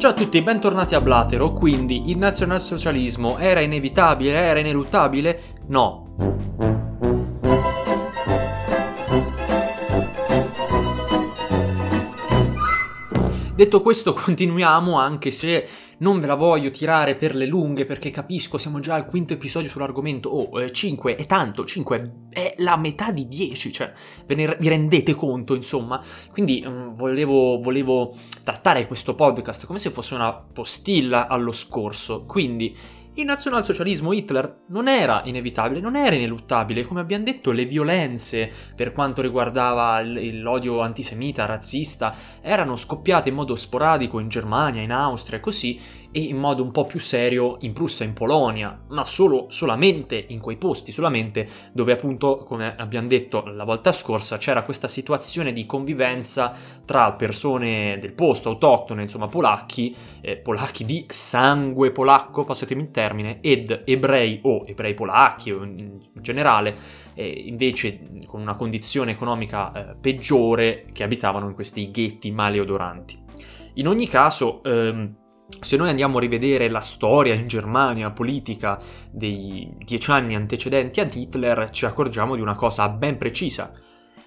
Ciao a tutti, bentornati a Blatero. Quindi il nazionalsocialismo era inevitabile, era ineluttabile? No. Detto questo, continuiamo anche se non ve la voglio tirare per le lunghe perché capisco, siamo già al quinto episodio sull'argomento. Oh, eh, 5 è tanto, 5 è la metà di 10, cioè ve ne vi rendete conto, insomma. Quindi um, volevo, volevo trattare questo podcast come se fosse una postilla allo scorso. Quindi il nazionalsocialismo Hitler non era inevitabile, non era ineluttabile, come abbiamo detto le violenze per quanto riguardava l'odio antisemita, razzista, erano scoppiate in modo sporadico in Germania, in Austria e così, e in modo un po' più serio in Prussia in Polonia, ma solo, solamente in quei posti, solamente dove appunto, come abbiamo detto la volta scorsa, c'era questa situazione di convivenza tra persone del posto, autoctone, insomma polacchi, eh, polacchi di sangue polacco, passatemi il termine, ed ebrei o ebrei polacchi in generale, eh, invece con una condizione economica eh, peggiore che abitavano in questi ghetti maleodoranti. In ogni caso, ehm, se noi andiamo a rivedere la storia in Germania politica dei dieci anni antecedenti ad Hitler, ci accorgiamo di una cosa ben precisa,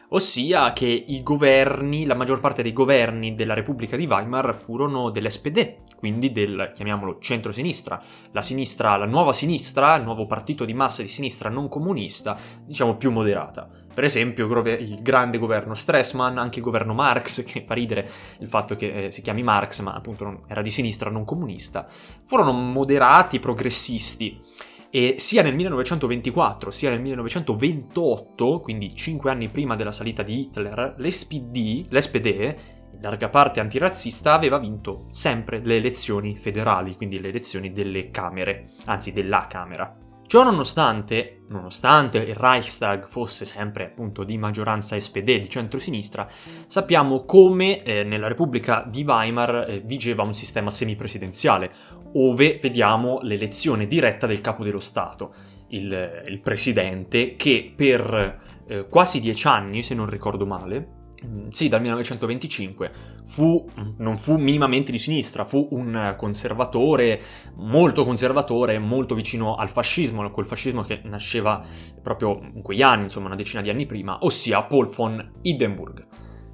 ossia che i governi, la maggior parte dei governi della Repubblica di Weimar furono dell'SPD, quindi del, chiamiamolo, centro-sinistra, la sinistra, la nuova sinistra, il nuovo partito di massa di sinistra non comunista, diciamo più moderata. Per esempio il grande governo Stressman, anche il governo Marx, che fa ridere il fatto che eh, si chiami Marx, ma appunto non, era di sinistra, non comunista, furono moderati, progressisti. E sia nel 1924 sia nel 1928, quindi cinque anni prima della salita di Hitler, l'SPD, l'SPD in larga parte antirazzista, aveva vinto sempre le elezioni federali, quindi le elezioni delle Camere, anzi della Camera. Ciò nonostante, nonostante il Reichstag fosse sempre appunto di maggioranza SPD di centrosinistra, sappiamo come eh, nella Repubblica di Weimar eh, vigeva un sistema semipresidenziale, ove vediamo l'elezione diretta del capo dello Stato, il, il presidente che per eh, quasi dieci anni, se non ricordo male, sì, dal 1925, fu, non fu minimamente di sinistra, fu un conservatore, molto conservatore, molto vicino al fascismo, quel fascismo che nasceva proprio in quegli anni, insomma una decina di anni prima, ossia Paul von Hindenburg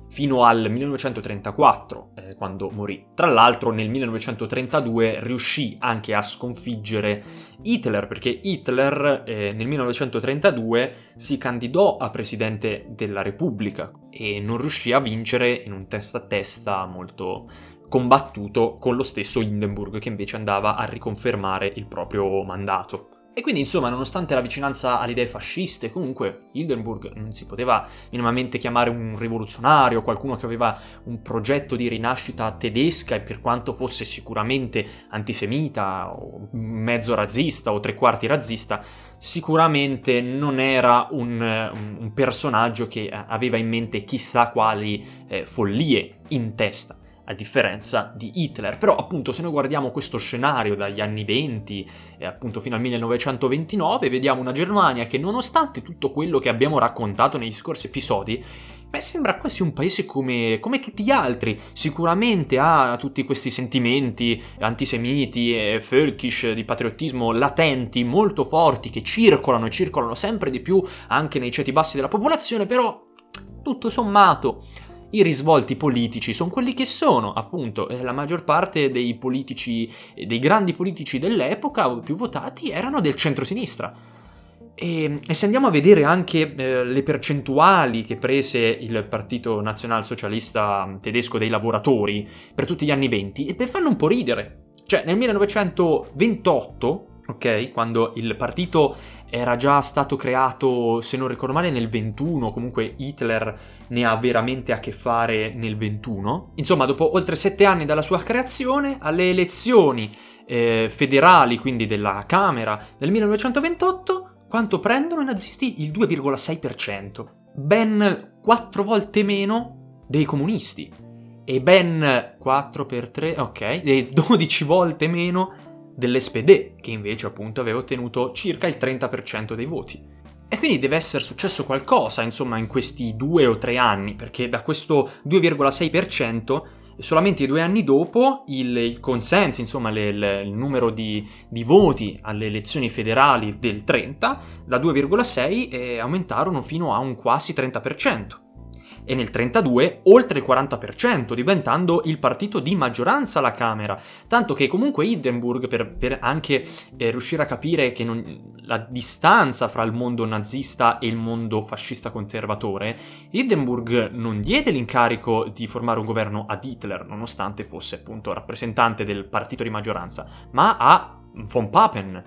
fino al 1934, eh, quando morì. Tra l'altro nel 1932 riuscì anche a sconfiggere Hitler, perché Hitler eh, nel 1932 si candidò a presidente della Repubblica e non riuscì a vincere in un testa a testa molto combattuto con lo stesso Hindenburg che invece andava a riconfermare il proprio mandato. E quindi, insomma, nonostante la vicinanza alle idee fasciste, comunque Hildenburg non si poteva minimamente chiamare un rivoluzionario, qualcuno che aveva un progetto di rinascita tedesca e per quanto fosse sicuramente antisemita o mezzo razzista o tre quarti razzista, sicuramente non era un, un personaggio che aveva in mente chissà quali eh, follie in testa a differenza di Hitler. Però appunto se noi guardiamo questo scenario dagli anni 20 e appunto fino al 1929, vediamo una Germania che nonostante tutto quello che abbiamo raccontato negli scorsi episodi, Beh, sembra quasi un paese come, come, tutti gli altri. Sicuramente ha tutti questi sentimenti antisemiti e völkisch di patriottismo latenti, molto forti, che circolano e circolano sempre di più anche nei ceti bassi della popolazione, però tutto sommato i risvolti politici sono quelli che sono, appunto, la maggior parte dei politici, dei grandi politici dell'epoca più votati erano del centro-sinistra. E, e se andiamo a vedere anche eh, le percentuali che prese il Partito Nazionalsocialista tedesco dei lavoratori per tutti gli anni 20, e fanno un po' ridere. Cioè, nel 1928, ok, quando il partito era già stato creato, se non ricordo male, nel 21, comunque Hitler ne ha veramente a che fare nel 21. Insomma, dopo oltre sette anni dalla sua creazione, alle elezioni eh, federali, quindi della Camera, del 1928, quanto prendono i nazisti? Il 2,6%, ben quattro volte meno dei comunisti e ben 4 per 3, ok, e 12 volte meno dell'SPD, che invece appunto aveva ottenuto circa il 30% dei voti. E quindi deve essere successo qualcosa, insomma, in questi due o tre anni, perché da questo 2,6% solamente due anni dopo il, il consenso, insomma le, le, il numero di, di, voti alle elezioni federali del 30, da 2,6 eh, aumentarono fino a un quasi 30% e nel 32 oltre il 40%, diventando il partito di maggioranza alla Camera, tanto che comunque Hindenburg, per, per anche eh, riuscire a capire che non, la distanza fra il mondo nazista e il mondo fascista conservatore, Hindenburg non diede l'incarico di formare un governo ad Hitler, nonostante fosse appunto rappresentante del partito di maggioranza, ma a von Papen,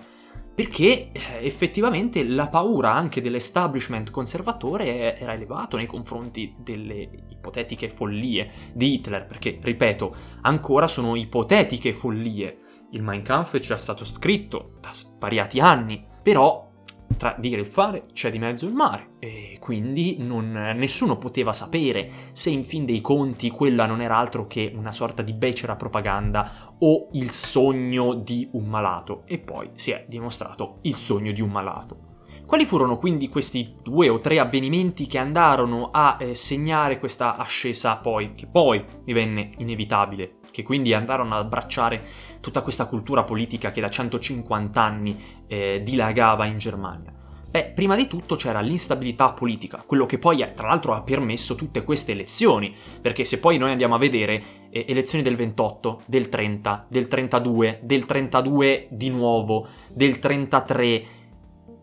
perché eh, effettivamente la paura anche dell'establishment conservatore era elevato nei confronti delle ipotetiche follie di Hitler, perché, ripeto, ancora sono ipotetiche follie. Il Mein Kampf è già stato scritto da svariati anni, però tra dire e fare c'è di mezzo il mare e quindi non, nessuno poteva sapere se in fin dei conti quella non era altro che una sorta di becera propaganda o il sogno di un malato e poi si è dimostrato il sogno di un malato. Quali furono quindi questi due o tre avvenimenti che andarono a eh, segnare questa ascesa poi, che poi divenne inevitabile, che quindi andarono ad abbracciare tutta questa cultura politica che da 150 anni eh, dilagava in Germania? Beh, prima di tutto c'era l'instabilità politica, quello che poi tra l'altro ha permesso tutte queste elezioni, perché se poi noi andiamo a vedere eh, elezioni del 28, del 30, del 32, del 32 di nuovo, del 33,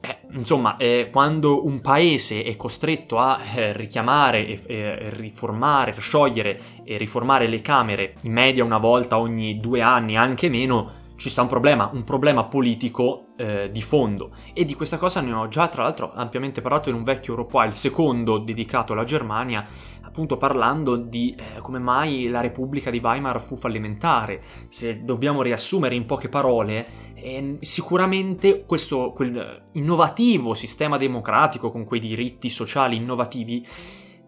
eh, insomma, eh, quando un paese è costretto a eh, richiamare e eh, riformare, sciogliere e riformare le Camere in media una volta ogni due anni, anche meno, ci sta un problema, un problema politico eh, di fondo. E di questa cosa ne ho già, tra l'altro, ampiamente parlato in un vecchio Europea, il secondo dedicato alla Germania, appunto parlando di eh, come mai la Repubblica di Weimar fu fallimentare. Se dobbiamo riassumere in poche parole, eh, sicuramente questo quel innovativo sistema democratico con quei diritti sociali innovativi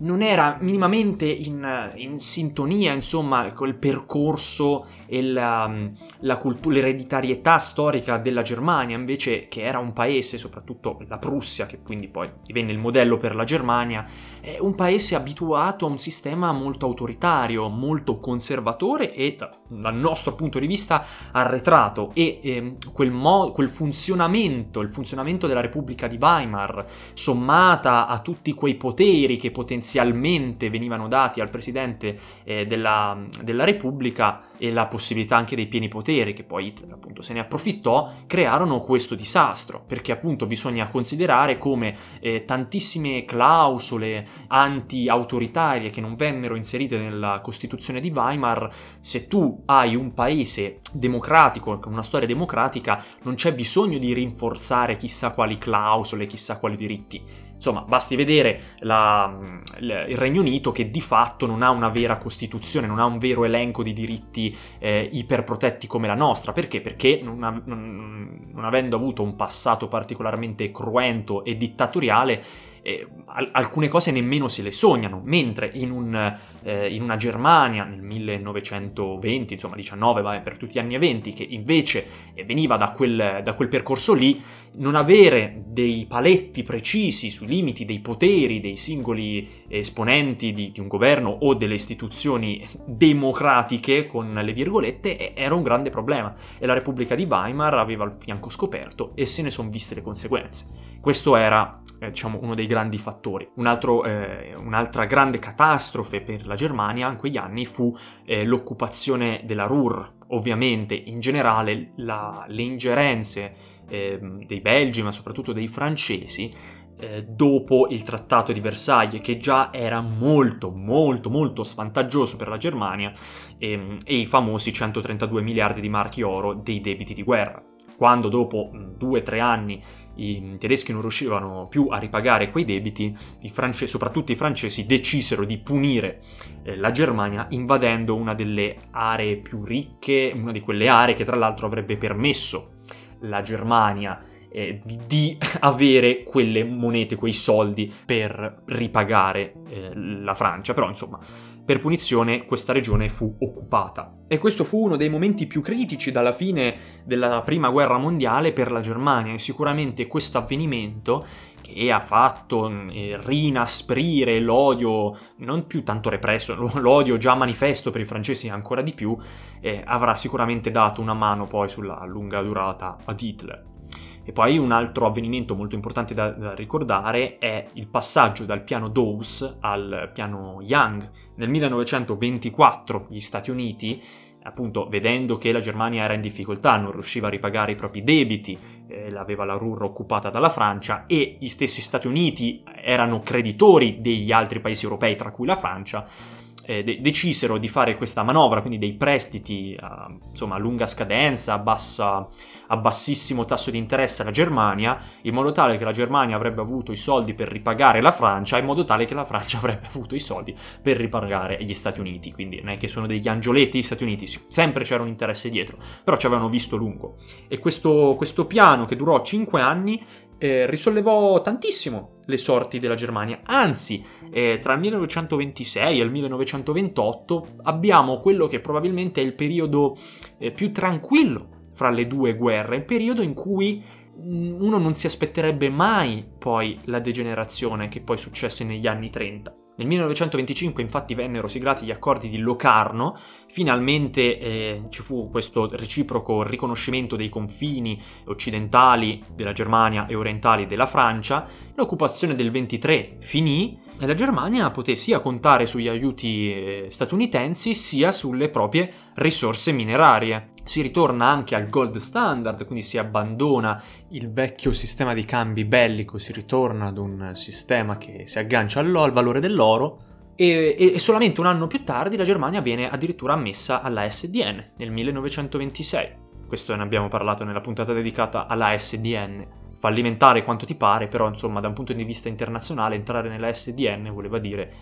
non era minimamente in, in sintonia, insomma, col percorso e la, la cultura, l'ereditarietà storica della Germania, invece che era un paese, soprattutto la Prussia, che quindi poi divenne il modello per la Germania, è un paese abituato a un sistema molto autoritario, molto conservatore e dal nostro punto di vista arretrato. E eh, quel, mo- quel funzionamento, il funzionamento della Repubblica di Weimar, sommata a tutti quei poteri che potenzialmente venivano dati al Presidente eh, della, della, Repubblica e la possibilità anche dei pieni poteri, che poi Hitler appunto se ne approfittò, crearono questo disastro, perché appunto bisogna considerare come eh, tantissime clausole anti-autoritarie che non vennero inserite nella Costituzione di Weimar, se tu hai un paese democratico, una storia democratica, non c'è bisogno di rinforzare chissà quali clausole, chissà quali diritti Insomma, basti vedere la, il Regno Unito che di fatto non ha una vera Costituzione, non ha un vero elenco di diritti eh, iperprotetti come la nostra. Perché? Perché non, non, non avendo avuto un passato particolarmente cruento e dittatoriale, eh, alcune cose nemmeno se le sognano, mentre in, un, eh, in, una Germania nel 1920, insomma 19, vai, per tutti gli anni 20, che invece eh, veniva da quel, da quel, percorso lì, non avere dei paletti precisi sui limiti dei poteri dei singoli esponenti di, di un governo o delle istituzioni democratiche, con le virgolette, era un grande problema e la Repubblica di Weimar aveva il fianco scoperto e se ne sono viste le conseguenze. Questo era, eh, diciamo, uno dei grandi fattori. Un altro, eh, un'altra grande catastrofe per la Germania in quegli anni fu eh, l'occupazione della Ruhr. Ovviamente, in generale, la, le ingerenze ehm, dei belgi, ma soprattutto dei francesi, eh, dopo il trattato di Versailles, che già era molto, molto, molto svantaggioso per la Germania, ehm, e i famosi 132 miliardi di marchi oro dei debiti di guerra. Quando dopo due o tre anni i tedeschi non riuscivano più a ripagare quei debiti, i francesi, soprattutto i francesi decisero di punire eh, la Germania invadendo una delle aree più ricche, una di quelle aree che tra l'altro avrebbe permesso la Germania eh, di, di, avere quelle monete, quei soldi per ripagare eh, la Francia, però insomma per punizione questa regione fu occupata. E questo fu uno dei momenti più critici dalla fine della Prima Guerra Mondiale per la Germania e sicuramente questo avvenimento che ha fatto eh, rinasprire l'odio, non più tanto represso, l'odio già manifesto per i francesi ancora di più, eh, avrà sicuramente dato una mano poi sulla lunga durata ad Hitler. E poi un altro avvenimento molto importante da, da, ricordare è il passaggio dal piano Dawes al piano Young. Nel 1924 gli Stati Uniti appunto vedendo che la Germania era in difficoltà, non riusciva a ripagare i propri debiti, eh, aveva la Ruhr occupata dalla Francia e gli stessi Stati Uniti erano creditori degli altri paesi europei, tra cui la Francia, eh, de- decisero di fare questa manovra, quindi dei prestiti a, insomma, a lunga scadenza, a, bassa, a bassissimo tasso di interesse alla Germania, in modo tale che la Germania avrebbe avuto i soldi per ripagare la Francia, in modo tale che la Francia avrebbe avuto i soldi per ripagare gli Stati Uniti. Quindi non è che sono degli angioletti gli Stati Uniti, sempre c'era un interesse dietro, però ci avevano visto lungo. E questo, questo piano che durò 5 anni eh, risollevò tantissimo le sorti della Germania. Anzi, eh, tra il 1926 e il 1928 abbiamo quello che probabilmente è il periodo eh, più tranquillo fra le due guerre, il periodo in cui mm, uno non si aspetterebbe mai poi la degenerazione che poi successe negli anni 30. Nel 1925 infatti vennero siglati gli accordi di Locarno, finalmente eh, ci fu questo reciproco riconoscimento dei confini occidentali della Germania e orientali della Francia, l'occupazione del 23 finì e la Germania poté sia contare sugli aiuti eh, statunitensi sia sulle proprie risorse minerarie. Si ritorna anche al gold standard, quindi si abbandona il vecchio sistema di cambi bellico, si ritorna ad un sistema che si aggancia al, al valore dell'oro e, e, solamente un anno più tardi la Germania viene addirittura ammessa alla SDN nel 1926. Questo ne abbiamo parlato nella puntata dedicata alla SDN fallimentare quanto ti pare, però insomma da un punto di vista internazionale entrare nella SDN voleva dire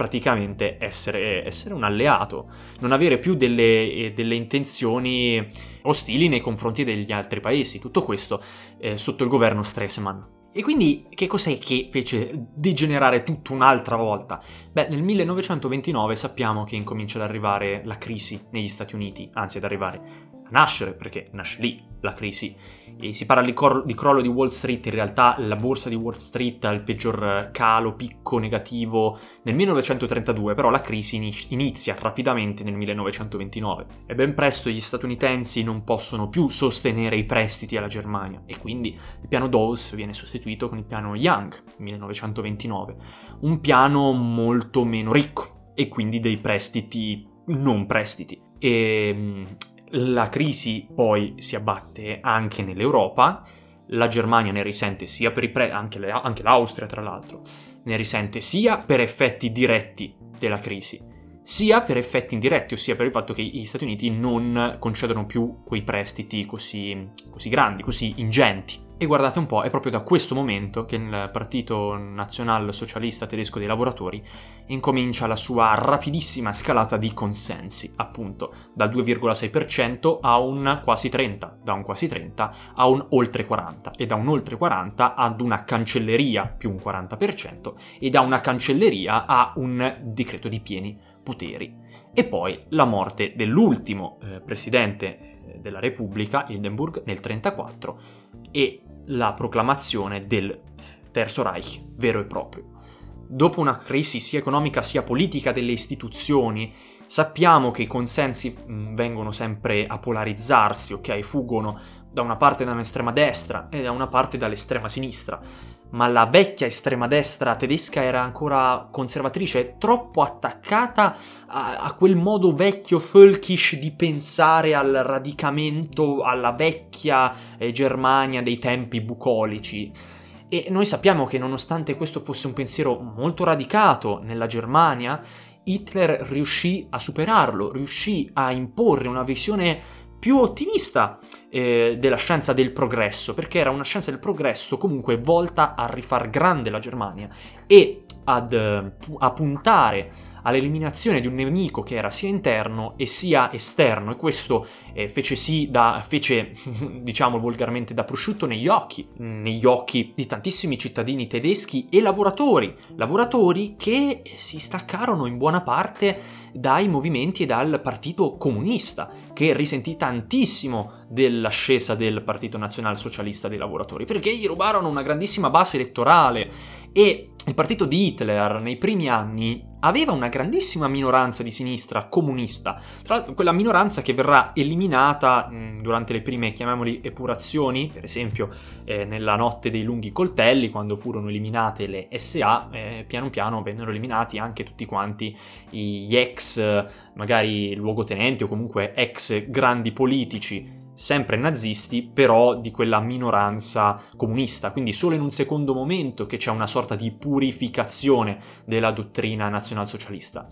praticamente essere, essere un alleato, non avere più delle, eh, delle, intenzioni ostili nei confronti degli altri paesi, tutto questo eh, sotto il governo Stresemann. E quindi che cos'è che fece degenerare tutto un'altra volta? Beh, nel 1929 sappiamo che incomincia ad arrivare la crisi negli Stati Uniti, anzi ad arrivare nascere, perché nasce lì la crisi. E si parla di, cor- di, crollo di Wall Street, in realtà la borsa di Wall Street ha il peggior calo, picco negativo nel 1932, però la crisi inizia rapidamente nel 1929 e ben presto gli statunitensi non possono più sostenere i prestiti alla Germania e quindi il piano Dawes viene sostituito con il piano Young 1929, un piano molto meno ricco e quindi dei prestiti non prestiti. E la crisi poi si abbatte anche nell'Europa, la Germania ne risente sia per i pre- anche, le, anche l'Austria tra l'altro, ne risente sia per effetti diretti della crisi, sia per effetti indiretti, ossia per il fatto che gli Stati Uniti non concedono più quei prestiti così, così grandi, così ingenti. E guardate un po', è proprio da questo momento che il Partito Nazionalsocialista Tedesco dei Lavoratori incomincia la sua rapidissima scalata di consensi, appunto dal 2,6% a un quasi 30, da un quasi 30 a un oltre 40 e da un oltre 40 ad una cancelleria più un 40% e da una cancelleria a un decreto di pieni poteri. E poi la morte dell'ultimo eh, presidente eh, della Repubblica, Hindenburg, nel 1934 e la proclamazione del Terzo Reich vero e proprio. Dopo una crisi sia economica sia politica delle istituzioni, sappiamo che i consensi mm, vengono sempre a polarizzarsi, ok? Fuggono da una parte dall'estrema destra e da una parte dall'estrema sinistra ma la vecchia estrema destra tedesca era ancora conservatrice, troppo attaccata a, a, quel modo vecchio folkish di pensare al radicamento, alla vecchia eh, Germania dei tempi bucolici. E noi sappiamo che nonostante questo fosse un pensiero molto radicato nella Germania, Hitler riuscì a superarlo, riuscì a imporre una visione più ottimista eh, della scienza del progresso, perché era una scienza del progresso comunque volta a rifar grande la Germania e ad, a puntare all'eliminazione di un nemico che era sia interno e sia esterno e questo eh, fece sì da, fece diciamo volgarmente da prosciutto negli occhi, negli occhi di tantissimi cittadini tedeschi e lavoratori, lavoratori che si staccarono in buona parte dai movimenti e dal partito comunista, che risentì tantissimo dell'ascesa del Partito Nazionalsocialista dei Lavoratori, perché gli rubarono una grandissima base elettorale e il partito di Hitler nei primi anni aveva una grandissima minoranza di sinistra comunista, tra quella minoranza che verrà eliminata mh, durante le prime, chiamiamoli, epurazioni, per esempio eh, nella notte dei lunghi coltelli, quando furono eliminate le SA, eh, piano piano vennero eliminati anche tutti quanti gli ex, magari luogotenenti o comunque ex grandi politici sempre nazisti, però di quella minoranza comunista. Quindi solo in un secondo momento che c'è una sorta di purificazione della dottrina nazionalsocialista.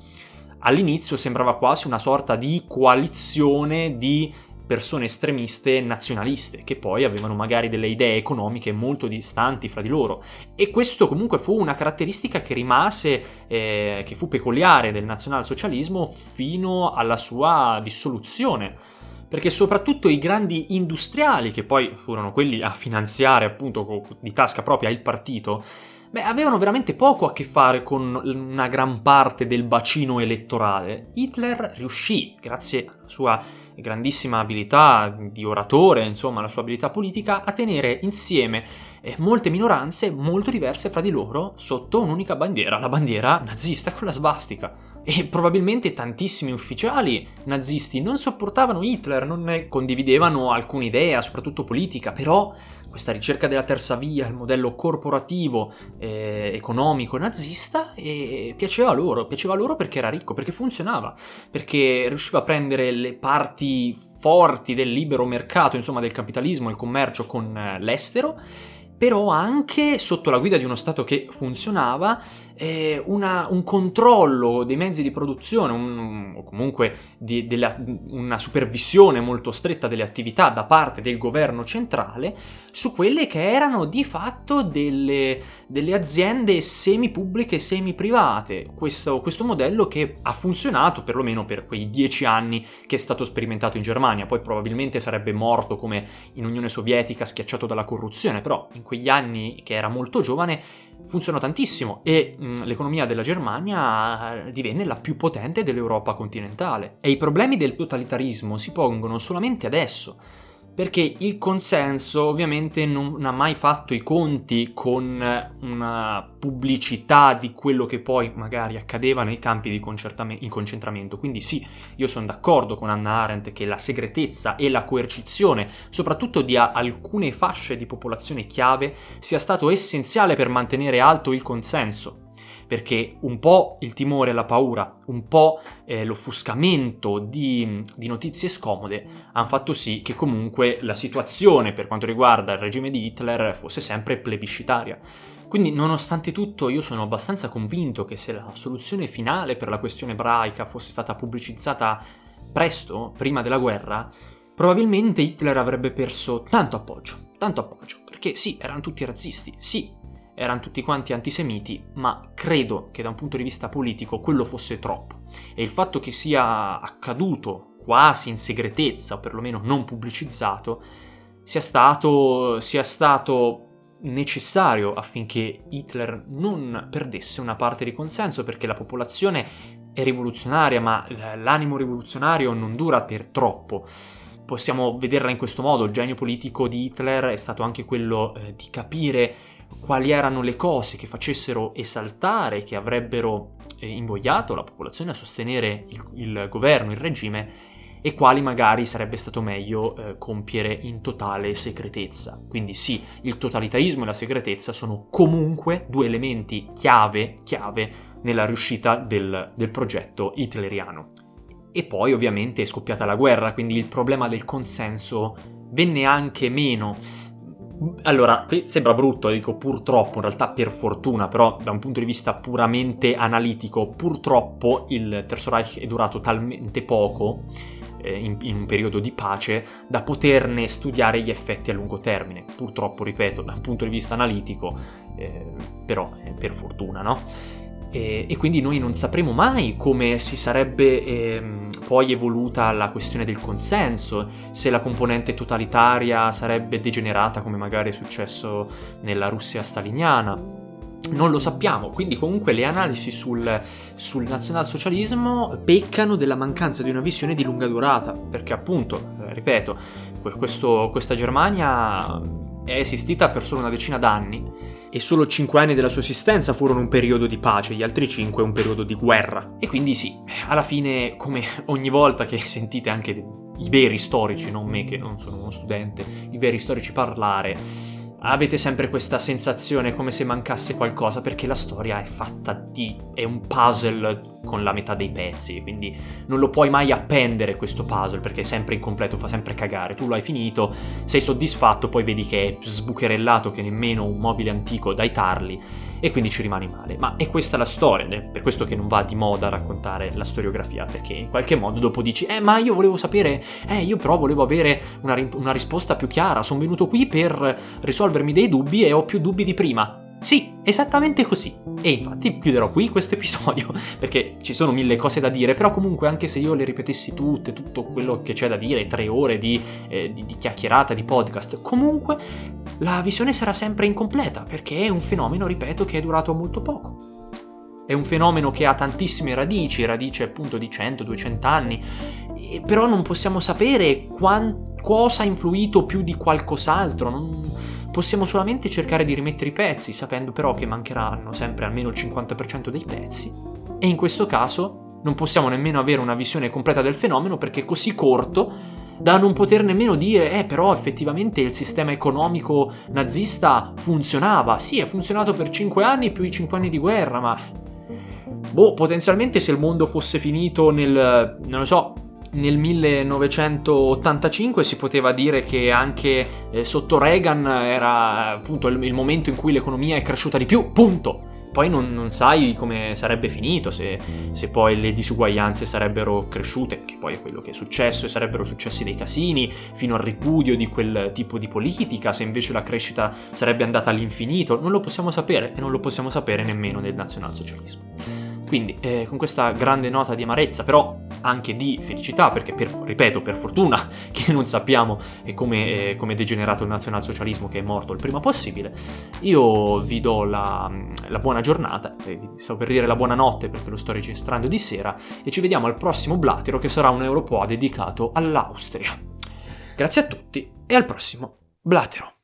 All'inizio sembrava quasi una sorta di coalizione di persone estremiste nazionaliste, che poi avevano magari delle idee economiche molto distanti fra di loro. E questo comunque fu una caratteristica che rimase, eh, che fu peculiare del nazionalsocialismo fino alla sua dissoluzione perché soprattutto i grandi industriali, che poi furono quelli a finanziare appunto di tasca propria il partito, beh, avevano veramente poco a che fare con una gran parte del bacino elettorale. Hitler riuscì, grazie alla sua grandissima abilità di oratore, insomma, la sua abilità politica, a tenere insieme eh, molte minoranze molto diverse fra di loro sotto un'unica bandiera, la bandiera nazista con la svastica e probabilmente tantissimi ufficiali nazisti non sopportavano Hitler, non condividevano alcuna idea, soprattutto politica, però questa ricerca della terza via, il modello corporativo, eh, economico, nazista, e piaceva loro, piaceva loro perché era ricco, perché funzionava, perché riusciva a prendere le parti forti del libero mercato, insomma del capitalismo, il commercio con eh, l'estero, però anche sotto la guida di uno Stato che funzionava, eh, una, un controllo dei mezzi di produzione un, o comunque di, delle, una supervisione molto stretta delle attività da parte del governo centrale su quelle che erano di fatto delle, delle aziende semi-pubbliche e semi-private. Questo, questo modello che ha funzionato perlomeno per quei dieci anni che è stato sperimentato in Germania, poi probabilmente sarebbe morto come in Unione Sovietica schiacciato dalla corruzione, però in quegli anni che era molto giovane funzionò tantissimo e mh, l'economia della Germania eh, divenne la più potente dell'Europa continentale. E i problemi del totalitarismo si pongono solamente adesso perché il consenso ovviamente non ha mai fatto i conti con una pubblicità di quello che poi magari accadeva nei campi di concentramento. Quindi sì, io sono d'accordo con Anna Arendt che la segretezza e la coercizione, soprattutto di alcune fasce di popolazione chiave, sia stato essenziale per mantenere alto il consenso perché un po' il timore la paura, un po' eh, l'offuscamento di, di, notizie scomode hanno fatto sì che comunque la situazione per quanto riguarda il regime di Hitler fosse sempre plebiscitaria. Quindi, nonostante tutto, io sono abbastanza convinto che se la soluzione finale per la questione ebraica fosse stata pubblicizzata presto, prima della guerra, probabilmente Hitler avrebbe perso tanto appoggio, tanto appoggio, perché sì, erano tutti razzisti, sì, erano tutti quanti antisemiti, ma credo che da un punto di vista politico quello fosse troppo. E il fatto che sia accaduto quasi in segretezza, o perlomeno non pubblicizzato, sia stato, sia stato necessario affinché Hitler non perdesse una parte di consenso, perché la popolazione è rivoluzionaria, ma l'animo rivoluzionario non dura per troppo. Possiamo vederla in questo modo, il genio politico di Hitler è stato anche quello eh, di capire quali erano le cose che facessero esaltare, che avrebbero eh, invogliato la popolazione a sostenere il, il, governo, il regime, e quali magari sarebbe stato meglio eh, compiere in totale segretezza. Quindi sì, il totalitarismo e la segretezza sono comunque due elementi chiave, chiave nella riuscita del, del progetto hitleriano. E poi ovviamente è scoppiata la guerra, quindi il problema del consenso venne anche meno allora, sembra brutto, dico purtroppo, in realtà per fortuna, però da un punto di vista puramente analitico, purtroppo il Terzo Reich è durato talmente poco eh, in, in, un periodo di pace da poterne studiare gli effetti a lungo termine. Purtroppo, ripeto, da un punto di vista analitico, eh, però eh, per fortuna, no? E, e, quindi noi non sapremo mai come si sarebbe eh, poi evoluta la questione del consenso, se la componente totalitaria sarebbe degenerata come magari è successo nella Russia staliniana. Non lo sappiamo, quindi comunque le analisi sul, sul nazionalsocialismo peccano della mancanza di una visione di lunga durata, perché appunto, eh, ripeto, questo, questa Germania è esistita per solo una decina d'anni e solo 5 anni della sua esistenza furono un periodo di pace, gli altri 5 un periodo di guerra. E quindi sì, alla fine, come ogni volta che sentite anche i veri storici, non me che non sono uno studente, i veri storici parlare, avete sempre questa sensazione come se mancasse qualcosa perché la storia è fatta di... è un puzzle con la metà dei pezzi, quindi non lo puoi mai appendere questo puzzle perché è sempre incompleto, fa sempre cagare. Tu lo hai finito, sei soddisfatto, poi vedi che è sbucherellato, che nemmeno un mobile antico dai tarli e quindi ci rimani male. Ma è questa la storia, ed è per questo che non va di moda raccontare la storiografia, perché in qualche modo dopo dici, eh ma io volevo sapere, eh io però volevo avere una, una risposta più chiara, sono venuto qui per risolvermi dei dubbi e ho più dubbi di prima. Sì, esattamente così. E infatti chiuderò qui questo episodio, perché ci sono mille cose da dire, però comunque anche se io le ripetessi tutte, tutto quello che c'è da dire, tre ore di, eh, di, di chiacchierata, di podcast, comunque la visione sarà sempre incompleta, perché è un fenomeno, ripeto, che è durato molto poco. È un fenomeno che ha tantissime radici, radici appunto di 100-200 anni, però non possiamo sapere quant- cosa ha influito più di qualcos'altro, non Possiamo solamente cercare di rimettere i pezzi, sapendo però che mancheranno sempre almeno il 50% dei pezzi. E in questo caso non possiamo nemmeno avere una visione completa del fenomeno perché è così corto da non poter nemmeno dire, eh però effettivamente il sistema economico nazista funzionava. Sì, è funzionato per 5 anni più i 5 anni di guerra, ma... Boh, potenzialmente se il mondo fosse finito nel... non lo so, nel 1985 si poteva dire che anche eh, sotto Reagan era appunto il, il, momento in cui l'economia è cresciuta di più, punto. Poi non, non sai come sarebbe finito, se, se, poi le disuguaglianze sarebbero cresciute, che poi è quello che è successo, e sarebbero successi dei casini, fino al ripudio di quel tipo di politica, se invece la crescita sarebbe andata all'infinito, non lo possiamo sapere e non lo possiamo sapere nemmeno nel nazionalsocialismo. Quindi, eh, con questa grande nota di amarezza, però anche di felicità, perché per, ripeto, per fortuna che non sappiamo come, eh, come è degenerato il nazionalsocialismo che è morto il prima possibile, io vi do la, la buona giornata, eh, stavo per dire la buona notte perché lo sto registrando di sera, e ci vediamo al prossimo Blatero che sarà un Europoa dedicato all'Austria. Grazie a tutti e al prossimo Blatero.